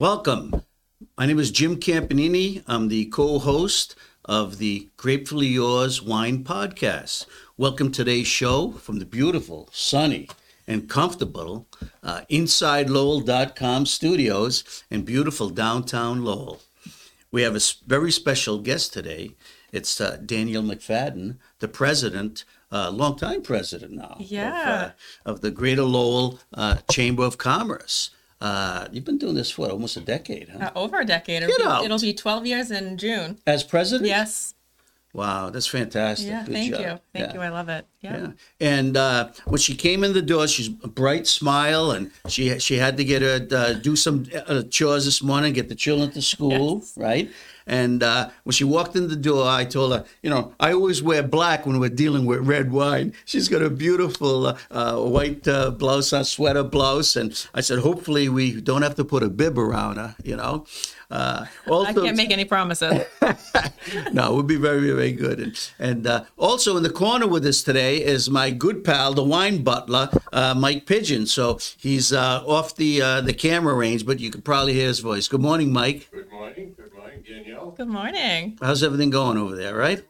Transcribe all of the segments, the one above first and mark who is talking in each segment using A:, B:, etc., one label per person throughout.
A: Welcome. My name is Jim Campanini. I'm the co host of the Grapefully Yours Wine Podcast. Welcome to today's show from the beautiful, sunny, and comfortable uh, inside Lowell.com studios in beautiful downtown Lowell. We have a very special guest today. It's uh, Danielle McFadden, the president, uh, longtime president now
B: Yeah.
A: of, uh, of the Greater Lowell uh, Chamber of Commerce. Uh, you've been doing this for what, almost a decade, huh?
B: Uh, over a decade.
A: Get
B: It'll
A: out.
B: be, it'll be 12 years in June.
A: As president?
B: Yes.
A: Wow, that's fantastic.
B: Yeah.
A: Good
B: thank
A: job.
B: you. Thank
A: Yeah.
B: you. I love it. Yeah.
A: Yeah. And uh, when she came in the door, she's a bright smile, and she she had to get her uh, do some uh, chores this morning, get the children to school,
B: Yes.
A: right? And uh, when she walked in the door, I told her, you know, I always wear black when we're dealing with red wine. She's got a beautiful uh, uh, white uh, blouse, a sweater blouse, and I said, hopefully we don't have to put a bib around her, you know. Uh,
B: I can't make any promises.
A: no, it would be very, very good. And, and uh, also in the corner with us today is my good pal, the wine butler, uh, Mike Pigeon. So he's uh, off the uh, the camera range, but you can probably hear his voice. Good morning, Mike.
C: Good morning. Good morning, Danielle.
B: Good morning.
A: How's everything going over there? Right?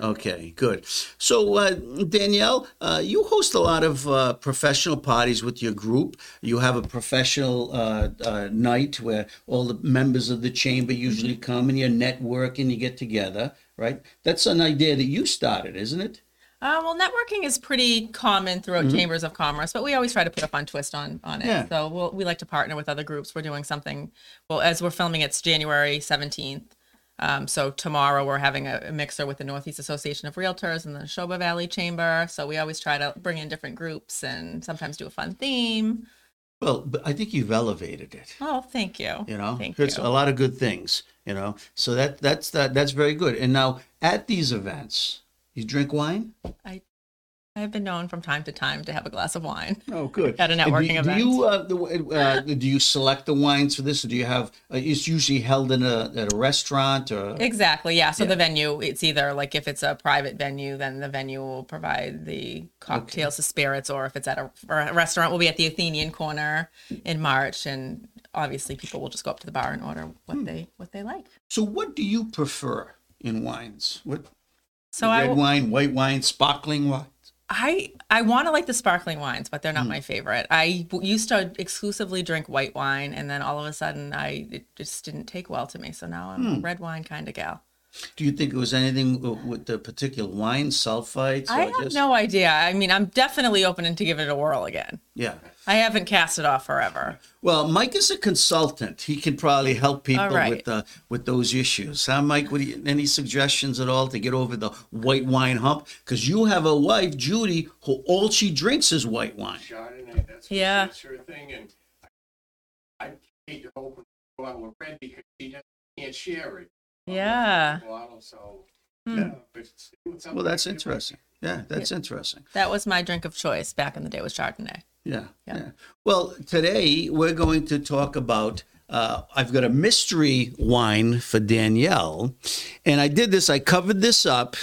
A: Okay, good. So, uh, Danielle, uh, you host a lot of uh, professional parties with your group. You have a professional uh, uh, night where all the members of the chamber usually come and you network and you get together, right? That's an idea that you started, isn't it?
B: Uh, well, networking is pretty common throughout chambers of commerce, but we always try to put a fun twist on on it.
A: Mm-hmm. Yeah.
B: So we'll, we like to partner with other groups. We're doing something. Well, as we're filming, it's January seventeenth. Um, so tomorrow we're having a, a mixer with the Northeast Association of Realtors and the Nashoba Valley Chamber. So we always try to bring in different groups and sometimes do a fun theme.
A: Well, but I think you've elevated it.
B: Oh, thank you.
A: You know,
B: thank
A: it's
B: you.
A: a lot of good things. You know, so that that's that that's very good. And now at these events, you drink wine.
B: I I've been known from time to time to have a glass of wine.
A: Oh, good.
B: At a networking
A: do,
B: event.
A: Do you uh, the- uh, do you select the wines for this, or do you have? Uh, it's usually held in a at a restaurant or.
B: Exactly. Yeah. So
A: Yeah.
B: the venue, it's either like if it's a private venue, then the venue will provide the cocktails, the spirits, or if it's at a, or a restaurant, we'll be at the Athenian Corner in March, and obviously people will just go up to the bar and order
A: Hmm.
B: what they what they like.
A: So, what do you prefer in wines? What
B: So
A: red
B: I
A: wine, white wine, sparkling wine?
B: I I want to like the sparkling wines, but they're
A: Hmm.
B: not my favorite. I used to exclusively drink white wine, and then all of a sudden, I it just didn't take well to me. So now I'm
A: Hmm.
B: a red wine kind of gal.
A: Do you think it was anything with the particular wine, sulfites?
B: I have
A: just,
B: no idea. I mean, I'm definitely open to give it a whirl again.
A: Yeah.
B: I haven't cast it off forever.
A: Well, Mike is a consultant. He can probably help people
B: All right.
A: with uh, with those issues. Huh, Mike? What you, any suggestions at all to get over the white wine hump? Because you have a wife, Judy, who all she drinks is white wine.
C: Chardonnay, that's,
B: Yeah.
C: that's her thing. And I, I hate to open the bottle of red because she just can't share it.
B: Yeah.
C: Bottle, so,
B: Hmm.
C: yeah, but it's- it's something
A: Well, that's interesting. Yeah, that's interesting.
B: That was my drink of choice back in the day was Chardonnay.
A: Yeah,
B: Yeah.
A: yeah. Well, today we're going to talk about. Uh, I've got a mystery wine for Danielle, and I did this. I covered this up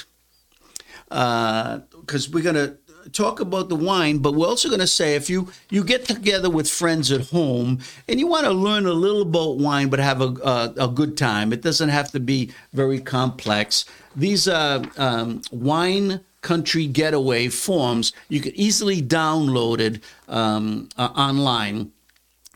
A: because we're going to talk about the wine, but we're also going to say if you you get together with friends at home and you want to learn a little about wine, but have a a, a good time. It doesn't have to be very complex. These are um, wine country getaway forms you can easily download it um, uh, online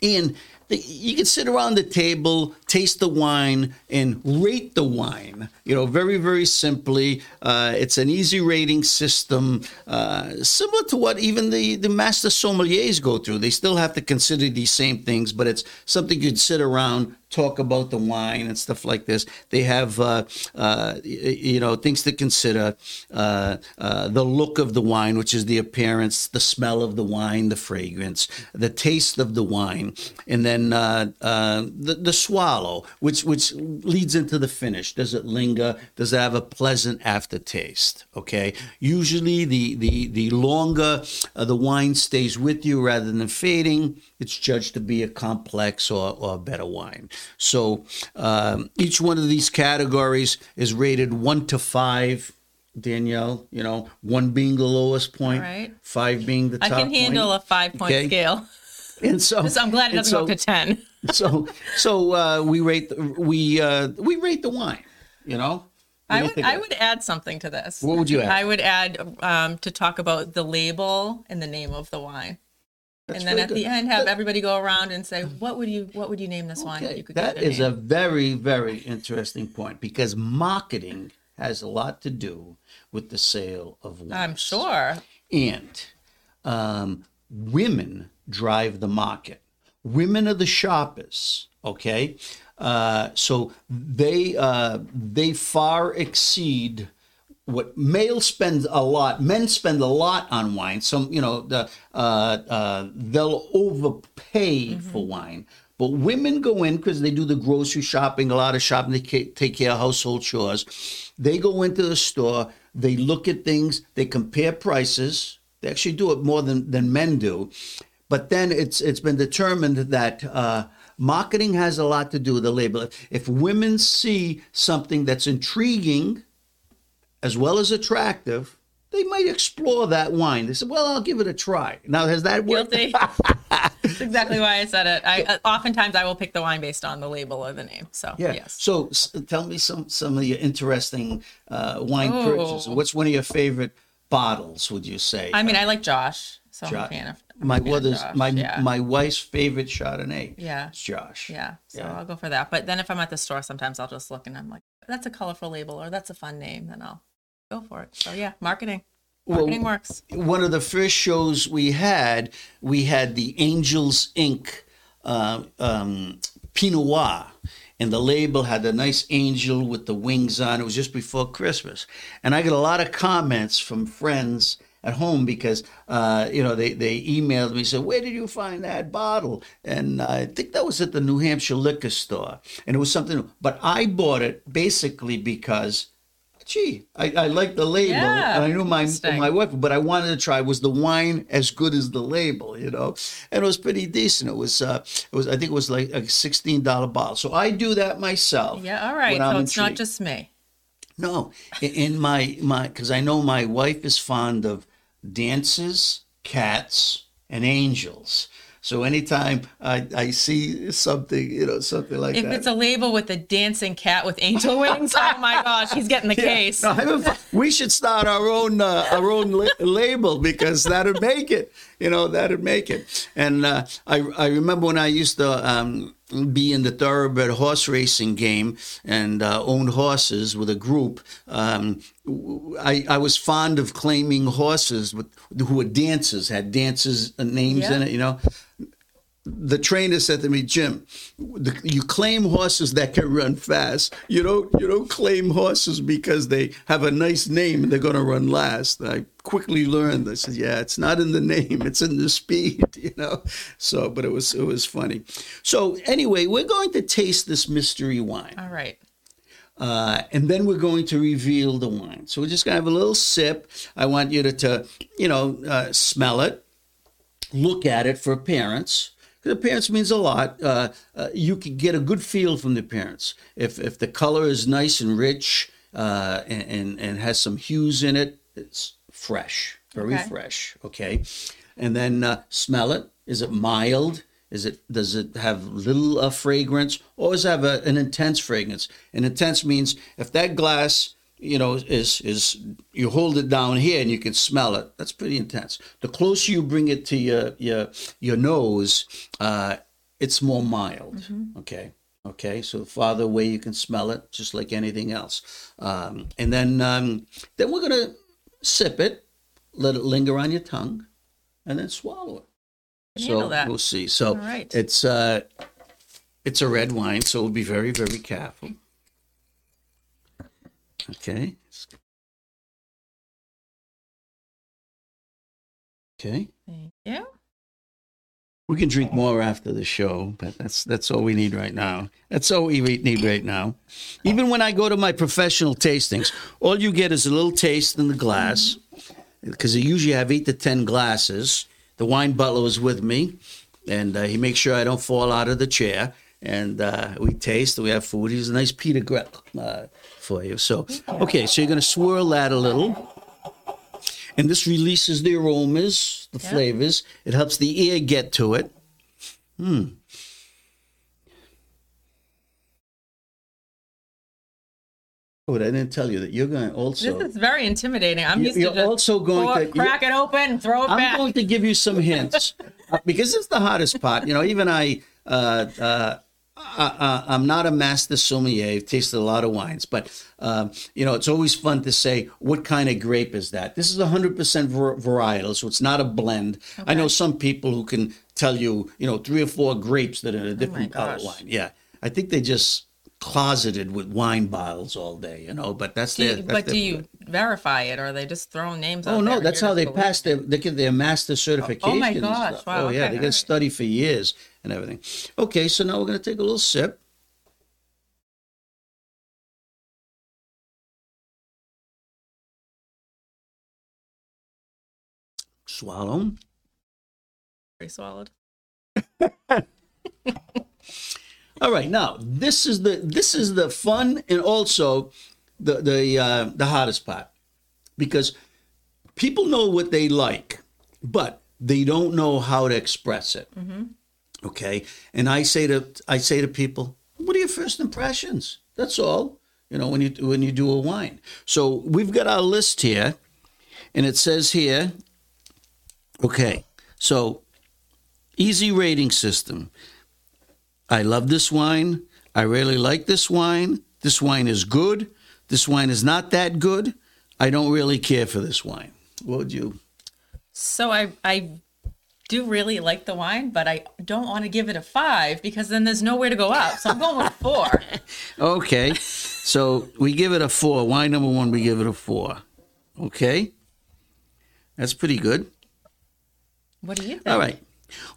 A: and the, you can sit around the table, taste the wine, and rate the wine. You know, very, very simply. Uh, it's an easy rating system, uh, similar to what even the, the master sommeliers go through. They still have to consider these same things, but it's something you'd sit around, talk about the wine and stuff like this. They have, uh, uh, you know, things to consider. Uh, uh, the look of the wine, which is the appearance, the smell of the wine, the fragrance, the taste of the wine, and then uh, uh, the, the swallow, which which leads into the finish. Does it linger? Does it have a pleasant aftertaste? Okay. Usually, the the the longer uh, the wine stays with you rather than fading, it's judged to be a complex or, or better wine. So um, each one of these categories is rated one to five. Danielle, you know, one being the lowest point,
B: right.
A: five being the
B: I can handle
A: point.
B: a five point
A: Okay.
B: scale.
A: And so,
B: So I'm glad it doesn't go up to ten.
A: so so uh, we rate the, we uh, we rate the wine. You know,
B: I would I would add something to this.
A: What would you add?
B: I would add um, to talk about the label and the name of the wine.
A: That's
B: and then
A: very
B: at
A: good.
B: the end have everybody go around and say what would you what would you name this wine
A: Okay,
B: you could
A: that is a very very interesting point because marketing has a lot to do with the sale of wine.
B: I'm sure.
A: and um, women drive the market. Women are the shoppers. Okay, uh, so they uh, they far exceed what males spend a lot. Men spend a lot on wine. Some you know the uh, uh, they'll overpay for wine. But women go in because they do the grocery shopping, a lot of shopping. They take care of household chores. They go into the store. They look at things. They compare prices. They actually do it more than, than men do. But then it's it's been determined that uh, marketing has a lot to do with the label. If, women see something that's intriguing, as well as attractive, they might explore that wine. They said, "Well, I'll give it a try." Now, has that worked?
B: Guilty. That's exactly why I said it. I uh, oftentimes I will pick the wine based on the label or the name. So
A: Yeah.
B: yes.
A: So, s- tell me some some of your interesting uh, wine
B: Oh.
A: purchases. What's one of your favorite bottles? Would you say?
B: I mean I like Josh. So I'm a fan of I'm
A: my
B: a fan of
A: mother's
B: Josh,
A: my
B: yeah.
A: my wife's favorite Chardonnay.
B: Yeah.
A: It's Josh.
B: Yeah. So
A: Yeah.
B: I'll go for that. But then if I'm at the store, sometimes I'll just look and I'm like, that's a colorful label or that's a fun name. Then I'll go for it. So yeah, marketing.
A: Well,
B: Marketing works.
A: one of the first shows we had, we had the Angels Ink Uh, um, Pinot Noir, and the label had a nice angel with the wings on. It was just before Christmas, and I got a lot of comments from friends at home because uh, you know they they emailed me said where did you find that bottle? And I think that was at the New Hampshire liquor store. And it was something but I bought it basically because gee I, I like the label.
B: Yeah,
A: and I knew my my wife but I wanted to try was the wine as good as the label you know? And it was pretty decent. It was uh it was I think it was like a sixteen dollar bottle. So I do that myself
B: Yeah. All right.
A: when I'm
B: So it's not just me.
A: No, in- in my my because I know my wife is fond of dances, cats, and angels. So anytime I, I see something, you know, something like
B: If
A: that.
B: If it's a label with a dancing cat with angel wings, oh my gosh, he's getting the case.
A: No, a- we should start our own uh, our own la- label because that'd make it. You know, that'd make it. And uh, I I remember when I used to um, be in the thoroughbred horse racing game and uh, own horses with a group. Um, I I was fond of claiming horses with who were dancers, had dancers names in it. You know, the trainer said to me, Jim, the, you claim horses that can run fast. You don't you don't claim horses because they have a nice name and they're going to run last. I quickly learned. I said, yeah, it's not in the name, it's in the speed. You know. So, but it was it was funny. So anyway, we're going to taste this mystery wine.
B: All right.
A: Uh, and then we're going to reveal the wine. So we're just going to have a little sip. I want you to, to you know, uh, smell it, look at it for appearance. 'Cause appearance means a lot. Uh, uh, you can get a good feel from the appearance. If if the color is nice and rich uh, and, and and has some hues in it, it's fresh, very
B: Okay.
A: fresh. Okay, and then uh, smell it. Is it mild? Is it does it have little uh, fragrance, or does it have a, an intense fragrance? And intense means if that glass, you know, is is you hold it down here and you can smell it. That's pretty intense. The closer you bring it to your your your nose, uh, it's more mild. Okay. Okay, so farther away you can smell it, just like anything else. Um, and then um, then we're gonna sip it, let it linger on your tongue, and then swallow it. So
B: that.
A: we'll see. So
B: right.
A: it's uh, it's a red wine, so we'll be very very careful. Okay. Okay.
B: Thank you.
A: We can drink more after the show, but that's that's all we need right now. That's all we need right now. Even when I go to my professional tastings, all you get is a little taste in the glass, because I usually have eight to ten glasses. The wine butler was with me, and uh, he makes sure I don't fall out of the chair. And uh, we taste, we have food. He's a nice Peter Grell uh, for you. So, okay, so you're going to swirl that a little. And this releases the aromas, the
B: Yeah.
A: flavors. It helps the ear get to it. Hmm. Oh, I didn't tell you that you're going to also.
B: This is very intimidating. I'm used
A: you're
B: to just
A: also going
B: pour-
A: to-
B: crack it open, throw it back.
A: I'm going to give you some hints uh, because it's the hardest part. You know, even I, uh, uh, I, I, I'm not a master sommelier. I've tasted a lot of wines, but um, you know, it's always fun to say what kind of grape is that. This is 100% var- varietal, so it's not a blend. I know some people who can tell you, you know, three or four grapes that are in a different color
B: gosh.
A: wine. Yeah, I think they just closeted with wine bottles all day. You know, but that's
B: Do
A: their. that's
B: but
A: their-
B: do you verify it, or are they just throwing names?
A: Oh no, that's how they pass their they get their master certification.
B: Oh, my
A: gosh,
B: wow,
A: Oh yeah,
B: okay,
A: they
B: all
A: get
B: right.
A: study for years and everything. Okay, so now we're gonna take a little sip. Swallow.
B: Very swallowed.
A: All right, now this is the this is the fun and also the the uh, the hardest part because people know what they like, but they don't know how to express it. Okay, and I say to I say to people, "What are your first impressions?" That's all. You know, when you when you do a wine. So we've got our list here, and it says here. Okay, so easy rating system. I love this wine. I really like this wine. This wine is good. This wine is not that good. I don't really care for this wine. What would you?
B: So I I do really like the wine, but I don't want to give it a five because then there's nowhere to go up. So I'm going with four.
A: Okay, so we give it a four. Wine number one, we give it a four. Okay, that's pretty good.
B: What do you think?
A: All right.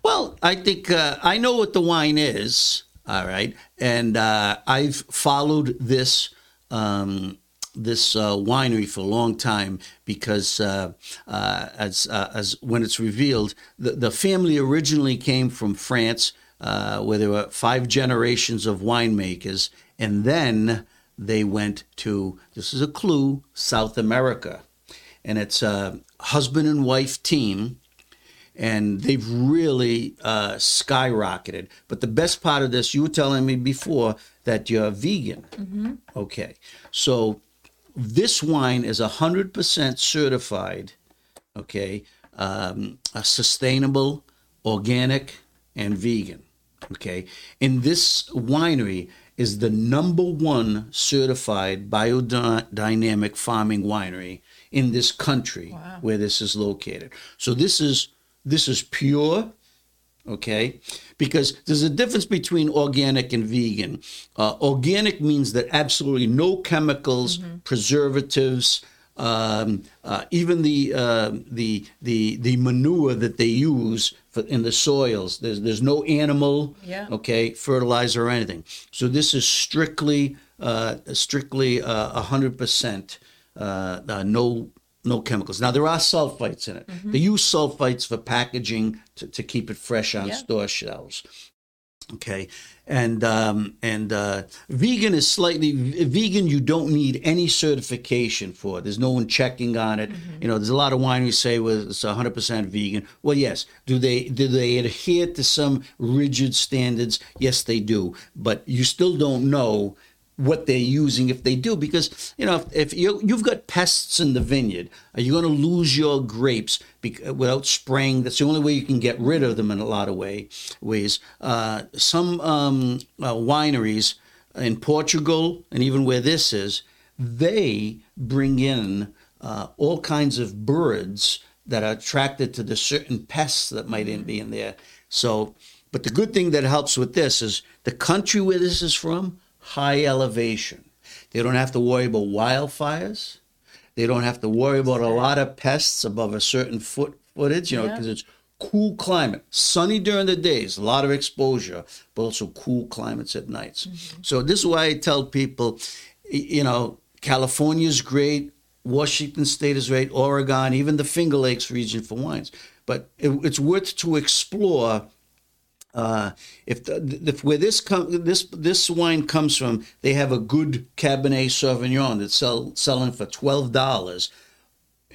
A: Well, I think uh, I know what the wine is. All right, and uh, I've followed this um, this uh, winery for a long time because uh, uh, as uh, as when it's revealed, the the family originally came from France, uh, where there were five generations of winemakers, and then they went to this is a clue South America, and it's a husband and wife team and they've really uh, skyrocketed. But the best part of this, you were telling me before that you're vegan. Okay, so this wine is hundred percent certified. Okay, um, sustainable, organic, and vegan. Okay, and this winery is the number one certified biodynamic farming winery in this country where this is located. So this is this is pure okay? Because there's a difference between organic and vegan. Uh, organic means that absolutely no chemicals preservatives um, uh, even the, uh, the the the manure that they use for, in the soils. There's there's no animal
B: Yeah.
A: okay fertilizer or anything. So this is strictly uh, strictly a hundred percent uh, uh, no no chemicals. Now there are sulfites in it. They use sulfites for packaging to, to keep it fresh on
B: Yeah.
A: store shelves. Okay, and um, and uh, vegan is slightly vegan. You don't need any certification for. it. There's no one checking on it. You know, there's a lot of wineries say well, it's 100 percent vegan. Well, yes. Do they do they adhere to some rigid standards? Yes, they do. But you still don't know what they're using if they do. Because you know if, if you you've got pests in the vineyard are you going to lose your grapes without spraying? That's the only way you can get rid of them in a lot of way ways. Uh, some um, uh, wineries in Portugal and even where this is they bring in uh, all kinds of birds that are attracted to the certain pests that might be in there. So but the good thing that helps with this is the country where this is from high elevation. They don't have to worry about wildfires. They don't have to worry about a lot of pests above a certain foot footage, you know,
B: Yeah.
A: because it's cool climate. Sunny during the days, a lot of exposure, but also cool climates at nights. Mm-hmm. So this is why I tell people, you know, California's great, Washington State is great, Oregon, even the Finger Lakes region for wines. But it, it's worth to explore uh, if the, if where this com- this this wine comes from, they have a good Cabernet Sauvignon that's sell, selling for twelve dollars.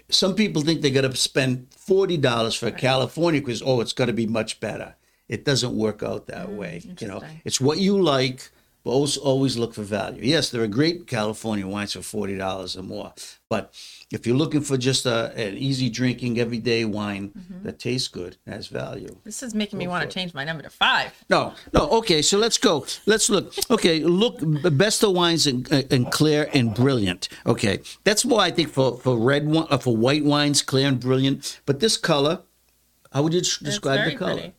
A: Some people think they got to spend forty dollars for California because oh, it's got to be much better. it doesn't work out that way. You know, it's what you like, but also always look for value. Yes, there are great California wines for forty dollars or more, but if you're looking for just a, an easy drinking everyday wine that tastes good, has value.
B: This is making me
A: Go
B: want to change my number to five.
A: No, no. Okay, so let's go. Let's look. Okay, look. Best of wines and, and clear and brilliant. Okay, that's more I think for for red one uh, for white wines, clear and brilliant. But this color, how would you describe the color?
B: pretty.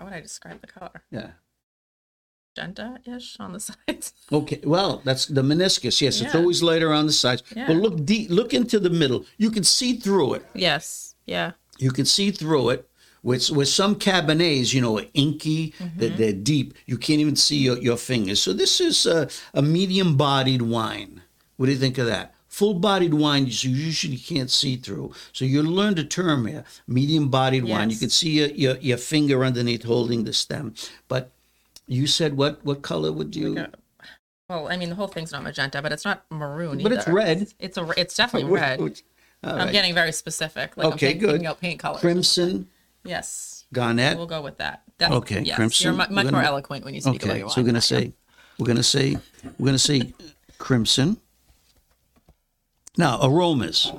B: How would I describe the color?
A: Yeah.
B: Magenta-ish on the sides.
A: Okay. Well, that's the meniscus. Yes, it's always lighter on the sides.
B: Yeah.
A: But look deep. Look into the middle. You can see through it.
B: Yes. Yeah.
A: You can see through it. With, with some cabernets, you know, inky,
B: Mm-hmm.
A: they're, they're deep. You can't even see your, your fingers. So this is a, a medium-bodied wine. What do you think of that? Full-bodied wine, you usually can't see through. So you learned a term here, medium-bodied wine. You can see your, your, your finger underneath holding the stem. But you said what what color would you?
B: Like a- well, I mean, the whole thing's not magenta, but it's not maroon
A: But it's red.
B: It's a. It's definitely red. I'm
A: right.
B: getting very specific. Like
A: Okay,
B: I'm
A: good.
B: out paint colors.
A: Crimson,
B: Yes.
A: garnet.
B: We'll go with that. that
A: Okay,
B: yes.
A: crimson.
B: You're much
A: gonna-
B: more eloquent when you speak about
A: Okay,
B: your
A: so we're gonna say, we're gonna say, we're gonna say crimson. Now aromas.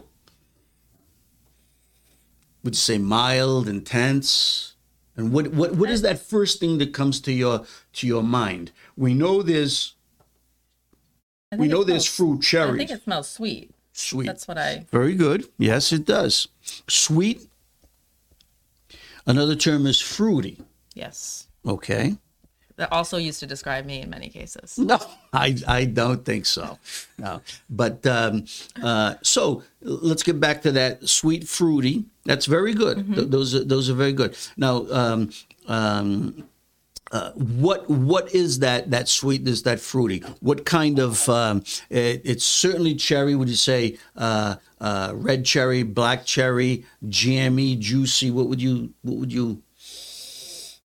A: Would you say mild, intense? And what what what is that first thing that comes to your to your mind? We know there's we know there's
B: smells-
A: fruit
B: I think it smells sweet.
A: Sweet.
B: That's what I.
A: Very good. Yes, it does. Sweet. Another term is fruity.
B: Yes.
A: Okay.
B: That also used to describe me in many cases.
A: No, I, I don't think so. No, but um, uh, so let's get back to that sweet fruity. That's very good. Th- those are, those are very good. Now, um, um, uh, what what is that that sweetness, that fruity? What kind of? Um, it, it's certainly cherry. Would you say uh, uh, red cherry, black cherry, jammy, juicy? What would you what would you?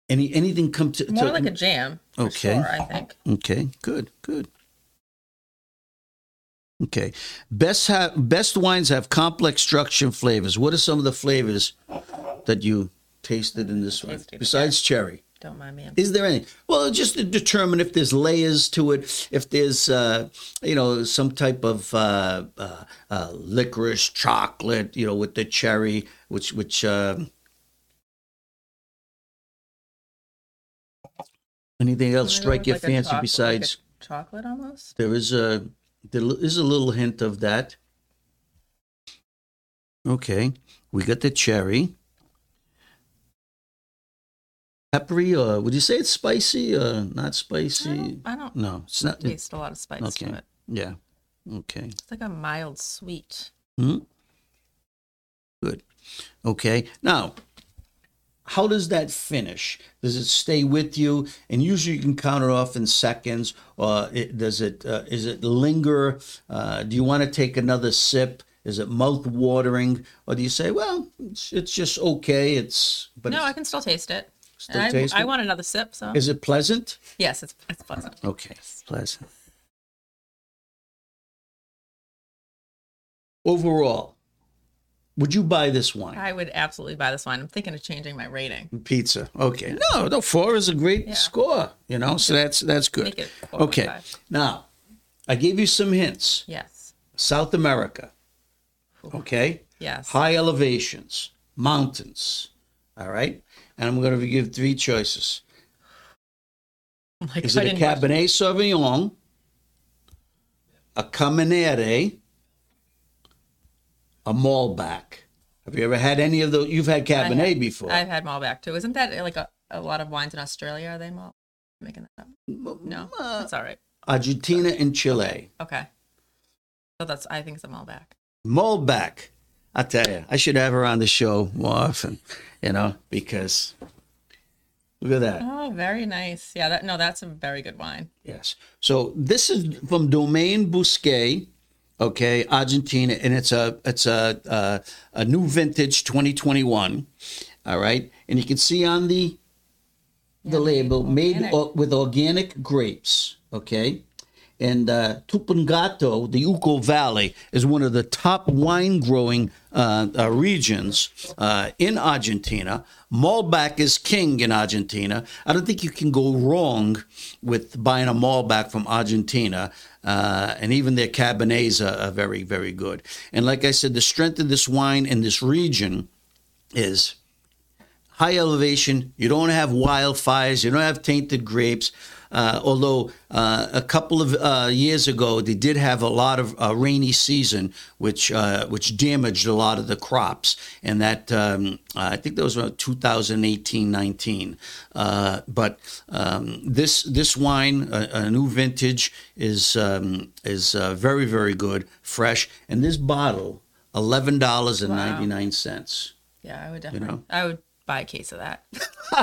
A: Any anything come to?
B: More
A: to
B: like a jam.
A: Okay.
B: Sure, I think.
A: Okay, good, good. Okay, best ha- best wines have complex structure and flavors. What are some of the flavors that you tasted in this one besides cherry?
B: Don't mind me.
A: Is there any? Well, just to determine if there's layers to it, if there's, uh, you know, some type of uh, uh, uh, licorice, chocolate, you know, with the cherry, which which. Uh, anything else strike your
B: Like a
A: fancy
B: choc- like a
A: besides?
B: chocolate almost.
A: There is a there is a little hint of that. Okay, we got the cherry. Peppery, or would you say it's spicy or not
B: I
A: spicy?
B: don't, I don't
A: No, it's not. it-
B: taste a lot of spice
A: okay,
B: to it.
A: yeah, okay.
B: It's like a mild sweet.
A: Hmm? Good. Okay. Now, how does that finish? Does it stay with you? And usually you can count it off in seconds. Or it, does it? Uh, is it linger? Uh, do you want to take another sip? Is it mouth watering, or do you say, well, it's, it's just okay? It's but
B: no,
A: it's
B: I can still taste it.
A: still
B: I,
A: taste
B: I
A: it?
B: want another sip. So
A: Is it pleasant?
B: yes, it's it's pleasant.
A: Okay, pleasant. Overall, would you buy this wine?
B: I would absolutely buy this wine. I'm thinking of changing my rating.
A: Pizza. Okay. No, no, four is a great
B: Yeah.
A: score. You know, so that's that's good.
B: Make it 4.5.
A: Okay. Now, I gave you some hints.
B: Yes.
A: South America. Okay.
B: Yes.
A: High elevations, mountains. All right. And I'm going to give three choices.
B: Oh my
A: Is it a Cabernet Sauvignon, a Carmenere, a Malbec? Have you ever had any of those? You've had Cabernet
B: have-
A: before.
B: I've had Malbec too. Isn't that like a, a lot of wines in Australia? Are they Mal? Making that up? No,
A: Uh,
B: that's all right.
A: Argentina and Chile.
B: Okay. So that's I think it's a Malbec.
A: Malbec. I tell you, I should have her on the show more often, you know, because look at that.
B: Oh, very nice. Yeah, that no, that's a very good wine.
A: Yes. So this is from Domaine Bousquet, okay, Argentina, and it's a it's a a, a new vintage 2021. All right, and you can see on the the
B: Yeah,
A: label made
B: organic.
A: o- with organic grapes. Okay, And uh, Tupungato, the Uco Valley, is one of the top wine growing uh, uh, regions uh, in Argentina. Malbec is king in Argentina. I don't think you can go wrong with buying a Malbec from Argentina. Uh, and even their Cabernets are, are very, very good. And like I said, the strength of this wine in this region is high elevation. You don't have wildfires. You don't have tainted grapes. Uh, although uh, a couple of uh, years ago they did have a lot of uh, rainy season, which uh, which damaged a lot of the crops, and that um, I think that was about 2018-19. Uh, but um, this this wine, a, a, new vintage, is um, is very very good, fresh, and this bottle eleven dollars and ninety nine cents.
B: Yeah, I would definitely. You know? I would buy a case of that.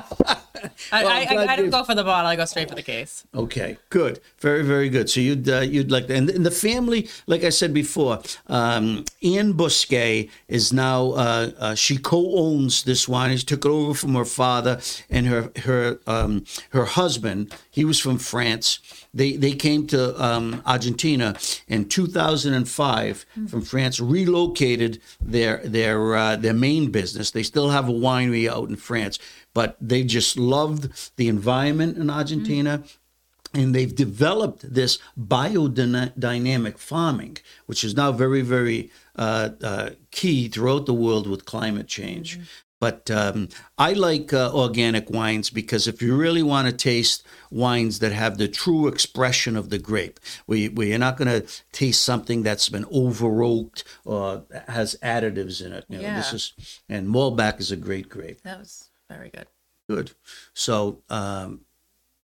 A: I,
B: well, I, I, I, don't go for the bottle. I go straight for the case.
A: Okay, good, very, very good. So you'd uh, you'd like that, and, and the family, like I said before, um, Anne Bousquet is now uh, uh, she co-owns this wine. She took it over from her father and her her um, her husband. He was from France. They they came to um, Argentina in 2005 mm-hmm. from France, relocated their their uh, their main business. They still have a winery out in France but they just loved the environment in Argentina. Mm-hmm and they've developed this biodynamic farming, which is now very, very uh, uh, key throughout the world with climate change. Mm-hmm. But um, I like uh, organic wines because if you really want to taste wines that have the true expression of the grape, where, where you're not going to taste something that's been over oaked or has additives in it. You know, yeah. this is and Malbec is a great grape.
B: That was very good.
A: Good. So, um,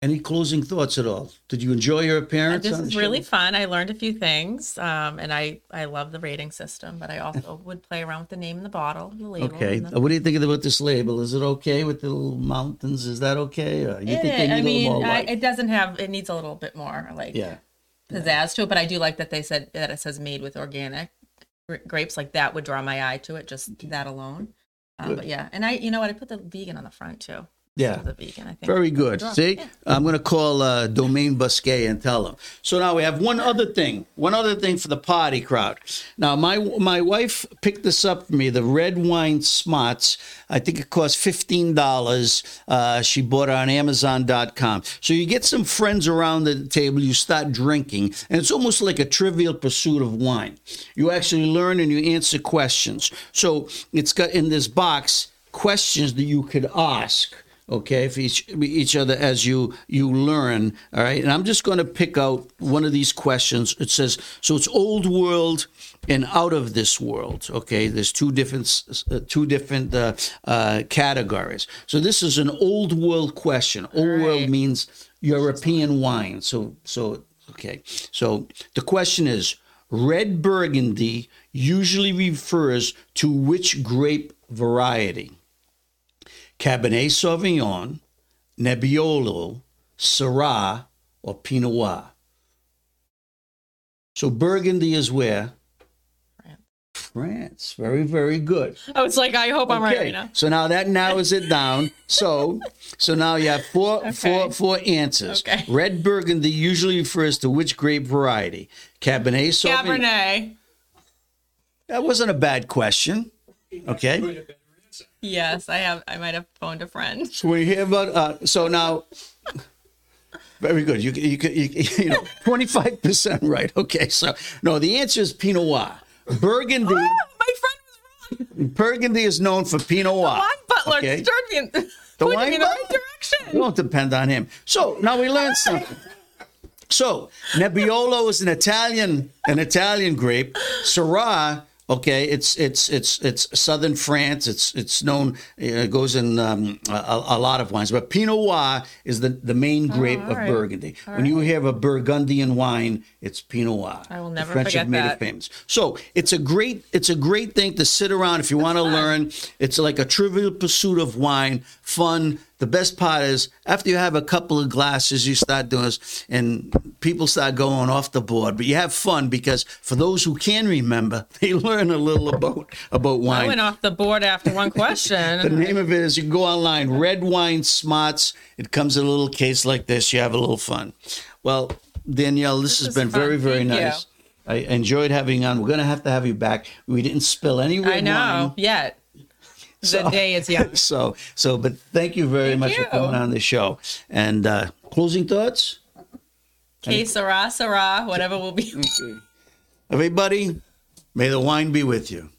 A: any closing thoughts at all? Did you enjoy your appearance?
B: This is really fun. I learned a few things, um, and I I love the rating system. But I also would play around with the name and the bottle, the label.
A: Okay. The... What do you think about this label? Is it okay with the little mountains? Is that okay? Or you
B: it, think they need I mean, a little more I, it doesn't have. It needs a little bit more like yeah. pizzazz yeah. to it. But I do like that they said that it says made with organic grapes. Like that would draw my eye to it. Just that alone. Um, but yeah, and I, you know what, I put the vegan on the front too.
A: Yeah, vegan. Very good. See, yeah. I'm going to call uh, Domaine Bousquet and tell them. So now we have one other thing, one other thing for the party crowd. Now my my wife picked this up for me, the red wine smarts. I think it cost fifteen dollars. Uh, she bought it on Amazon.com. So you get some friends around the table, you start drinking, and it's almost like a trivial pursuit of wine. You actually learn and you answer questions. So it's got in this box questions that you could ask okay for each each other as you you learn all right? And i'm just going to pick out one of these questions. It says so it's old world and out of this world okay? There's two different uh, two different uh, uh, categories. So this is an old world question. Old right. world means european wine. So so okay. So the question is red burgundy usually refers to which grape variety Cabernet Sauvignon, Nebbiolo, Syrah, or Pinot Noir. So Burgundy is where? France. France. Very, very good.
B: I was like, I hope I'm right right now.
A: So now that narrows it down. So, so now you have four, okay. four, four answers. Okay. Red Burgundy usually refers to which grape variety? Cabernet Sauvignon.
B: Cabernet.
A: That wasn't a bad question. Okay.
B: Yes, I have. I might have phoned a friend.
A: So we hear about. Uh, so now, very good. You you you, you know twenty five percent right. Okay, so no, the answer is Pinot Noir. Burgundy. Oh,
B: my friend was
A: wrong. Burgundy is known for Pinot Noir.
B: The wine butler okay? stirred me in, the wine me in the right direction.
A: We don't depend on him. So now we learned something. So Nebbiolo is an Italian, an Italian grape. Syrah Okay, it's it's it's it's southern France. It's it's known. It goes in um, a, a, lot of wines, but Pinot Noir is the, the main oh, grape oh, of right. Burgundy. All when right. you have a Burgundian wine, it's Pinot Noir.
B: I will never the French forget have made that.
A: it famous. So it's a great it's a great thing to sit around if you want to learn. It's like a trivial pursuit of wine, fun the best part is after you have a couple of glasses, you start doing this, and people start going off the board. But you have fun because for those who can remember, they learn a little about about wine. I
B: went off the board after one question.
A: the name of it is you can go online, Red Wine Smarts. It comes in a little case like this. You have a little fun. Well, Danielle, this, has been
B: fun.
A: very, very
B: Thank you.
A: nice. I enjoyed having you on. We're going to have to have you back. We didn't spill any red
B: I know.
A: wine.
B: Yet the
A: So-
B: day is young.
A: So, so, but thank you very
B: Thank
A: much for coming on the show. And uh, closing thoughts,
B: Que sarah, sera, whatever will be.
A: everybody. May the wine be with you.